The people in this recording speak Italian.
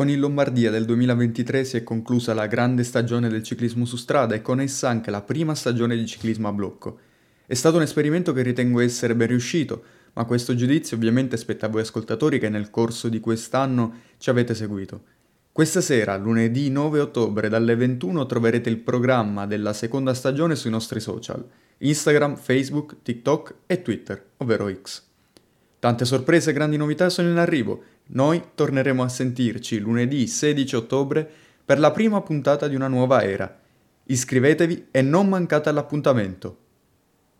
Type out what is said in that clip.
Con il Lombardia del 2023 si è conclusa la grande stagione del ciclismo su strada e con essa anche la prima stagione di ciclismo a blocco. È stato un esperimento che ritengo essere ben riuscito, ma questo giudizio ovviamente spetta a voi ascoltatori che nel corso di quest'anno ci avete seguito. Questa sera, lunedì 9 ottobre, dalle 21 troverete il programma della seconda stagione sui nostri social, Instagram, Facebook, TikTok e Twitter, ovvero X. Tante sorprese e grandi novità sono in arrivo noi torneremo a sentirci lunedì 16 ottobre per la prima puntata di una nuova era. Iscrivetevi e non mancate all'appuntamento.